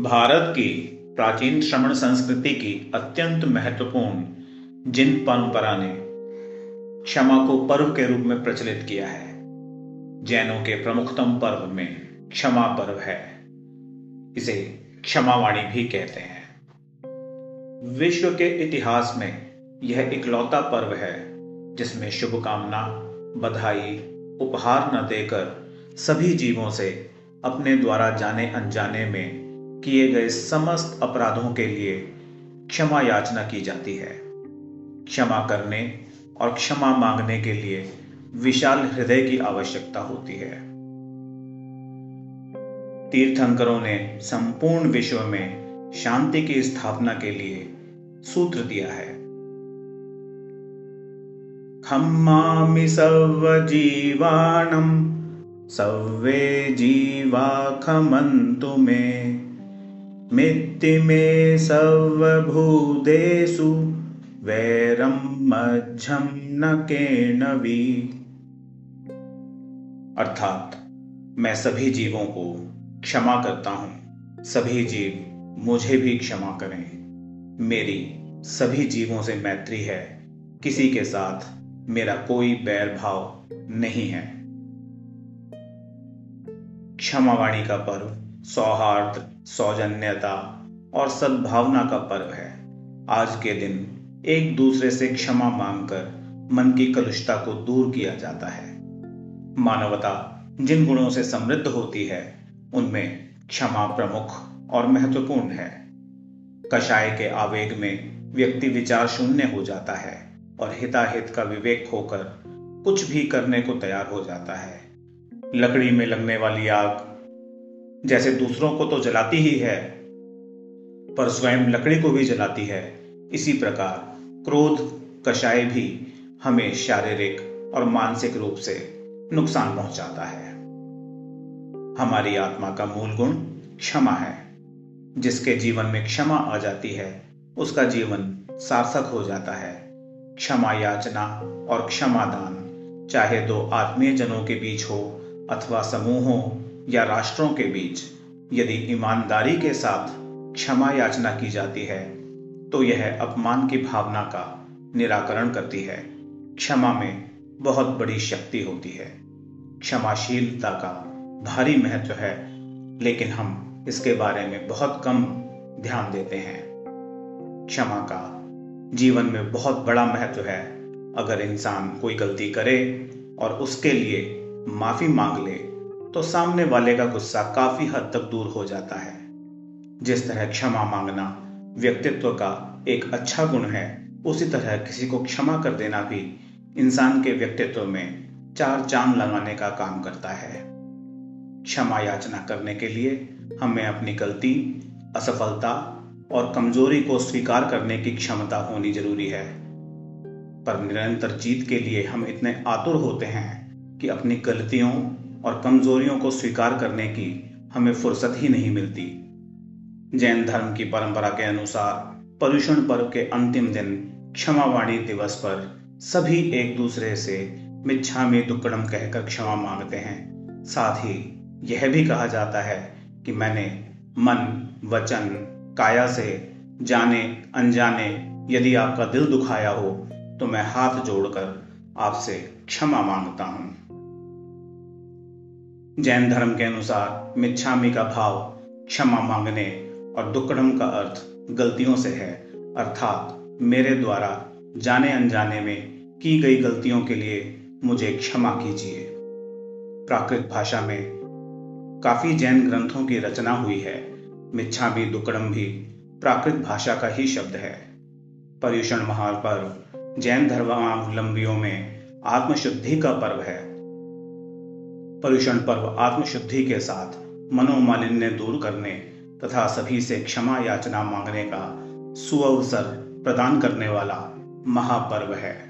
भारत की प्राचीन श्रमण संस्कृति की अत्यंत महत्वपूर्ण जिन परंपरा ने क्षमा को पर्व के रूप में प्रचलित किया है, जैनों के प्रमुखतम पर्व में क्षमा पर्व है, इसे क्षमावाणी भी कहते हैं। विश्व के इतिहास में यह इकलौता पर्व है, जिसमें शुभकामना, बधाई, उपहार न देकर सभी जीवों से अपने द्वारा जाने अनजाने में किए गए समस्त अपराधों के लिए क्षमा याचना की जाती है। क्षमा करने और क्षमा मांगने के लिए विशाल हृदय की आवश्यकता होती है। तीर्थंकरों ने संपूर्ण विश्व में शांति की स्थापना के लिए सूत्र दिया है। खम्मामि जीवाणम सवे जीवा खमंतु में। मित्तिमे सर्वभूतेषु वैरम मध्यम न अर्थात, मैं सभी जीवों को क्षमा करता हूँ। सभी जीव मुझे भी क्षमा करें। मेरी सभी जीवों से मैत्री है। किसी के साथ मेरा कोई बैर भाव नहीं है। क्षमावाणी का पर्व सौहार्द, सौजन्यता और सद्भावना का पर्व है। आज के दिन एक दूसरे से क्षमा मांगकर मन की कलुषता को दूर किया जाता है। मानवता जिन गुणों से समृद्ध होती है, उनमें क्षमा प्रमुख और महत्वपूर्ण है। कषाय के आवेग में व्यक्ति विचार शून्य हो जाता है और हिताहित का विवेक होकर कुछ भी करने को तैयार हो जाता है। लकड़ी में लगने वाली आग जैसे दूसरों को तो जलाती ही है, पर स्वयं लकड़ी को भी जलाती है। इसी प्रकार क्रोध, कषाय भी हमें शारीरिक और मानसिक रूप से नुकसान पहुंचाता है। हमारी आत्मा का मूल गुण क्षमा है। जिसके जीवन में क्षमा आ जाती है, उसका जीवन सार्थक हो जाता है। क्षमा याचना और क्षमादान चाहे दो आत्मीय जनों के बीच हो अथवा समूहों या राष्ट्रों के बीच यदि ईमानदारी के साथ क्षमा याचना की जाती है तो यह अपमान की भावना का निराकरण करती है। क्षमा में बहुत बड़ी शक्ति होती है। क्षमाशीलता का भारी महत्व है, लेकिन हम इसके बारे में बहुत कम ध्यान देते हैं। क्षमा का जीवन में बहुत बड़ा महत्व है। अगर इंसान कोई गलती करे और उसके लिए माफ़ी मांग ले तो सामने वाले का गुस्सा काफ़ी हद तक दूर हो जाता है। जिस तरह क्षमा मांगना व्यक्तित्व का एक अच्छा गुण है, उसी तरह किसी को क्षमा कर देना भी इंसान के व्यक्तित्व में चार चाँद लगाने का काम करता है। क्षमा याचना करने के लिए हमें अपनी गलती, असफलता और कमज़ोरी को स्वीकार करने की क्षमता होनी ज़रूरी है। पर निरंतर जीत के लिए हम इतने आतुर होते हैं कि अपनी गलतियों और कमजोरियों को स्वीकार करने की हमें फुर्सत ही नहीं मिलती। जैन धर्म की परंपरा के अनुसार पर्यूषण पर्व के अंतिम दिन क्षमावाणी दिवस पर सभी एक दूसरे से मिच्छा में दुक्कड़म कहकर क्षमा मांगते हैं। साथ ही यह भी कहा जाता है कि मैंने मन, वचन, काया से जाने, अनजाने, यदि आपका दिल दुखाया हो तो मैं हाथ जोड़कर आपसे क्षमा माँगता हूँ। जैन धर्म के अनुसार मिच्छामी का भाव, क्षमा मांगने और दुक्कड़म का अर्थ गलतियों से है, अर्थात मेरे द्वारा जाने अनजाने में की गई गलतियों के लिए मुझे क्षमा कीजिए। प्राकृत भाषा में काफ़ी जैन ग्रंथों की रचना हुई है। मिच्छामी दुकड़म भी प्राकृत भाषा का ही शब्द है। पर्यूषण महापर्व जैन धर्मावलंबियों में आत्मशुद्धि का पर्व है। पर्यूषण पर्व आत्मशुद्धि के साथ मनोमालिन्य दूर करने तथा सभी से क्षमा याचना मांगने का सुअवसर प्रदान करने वाला महापर्व है।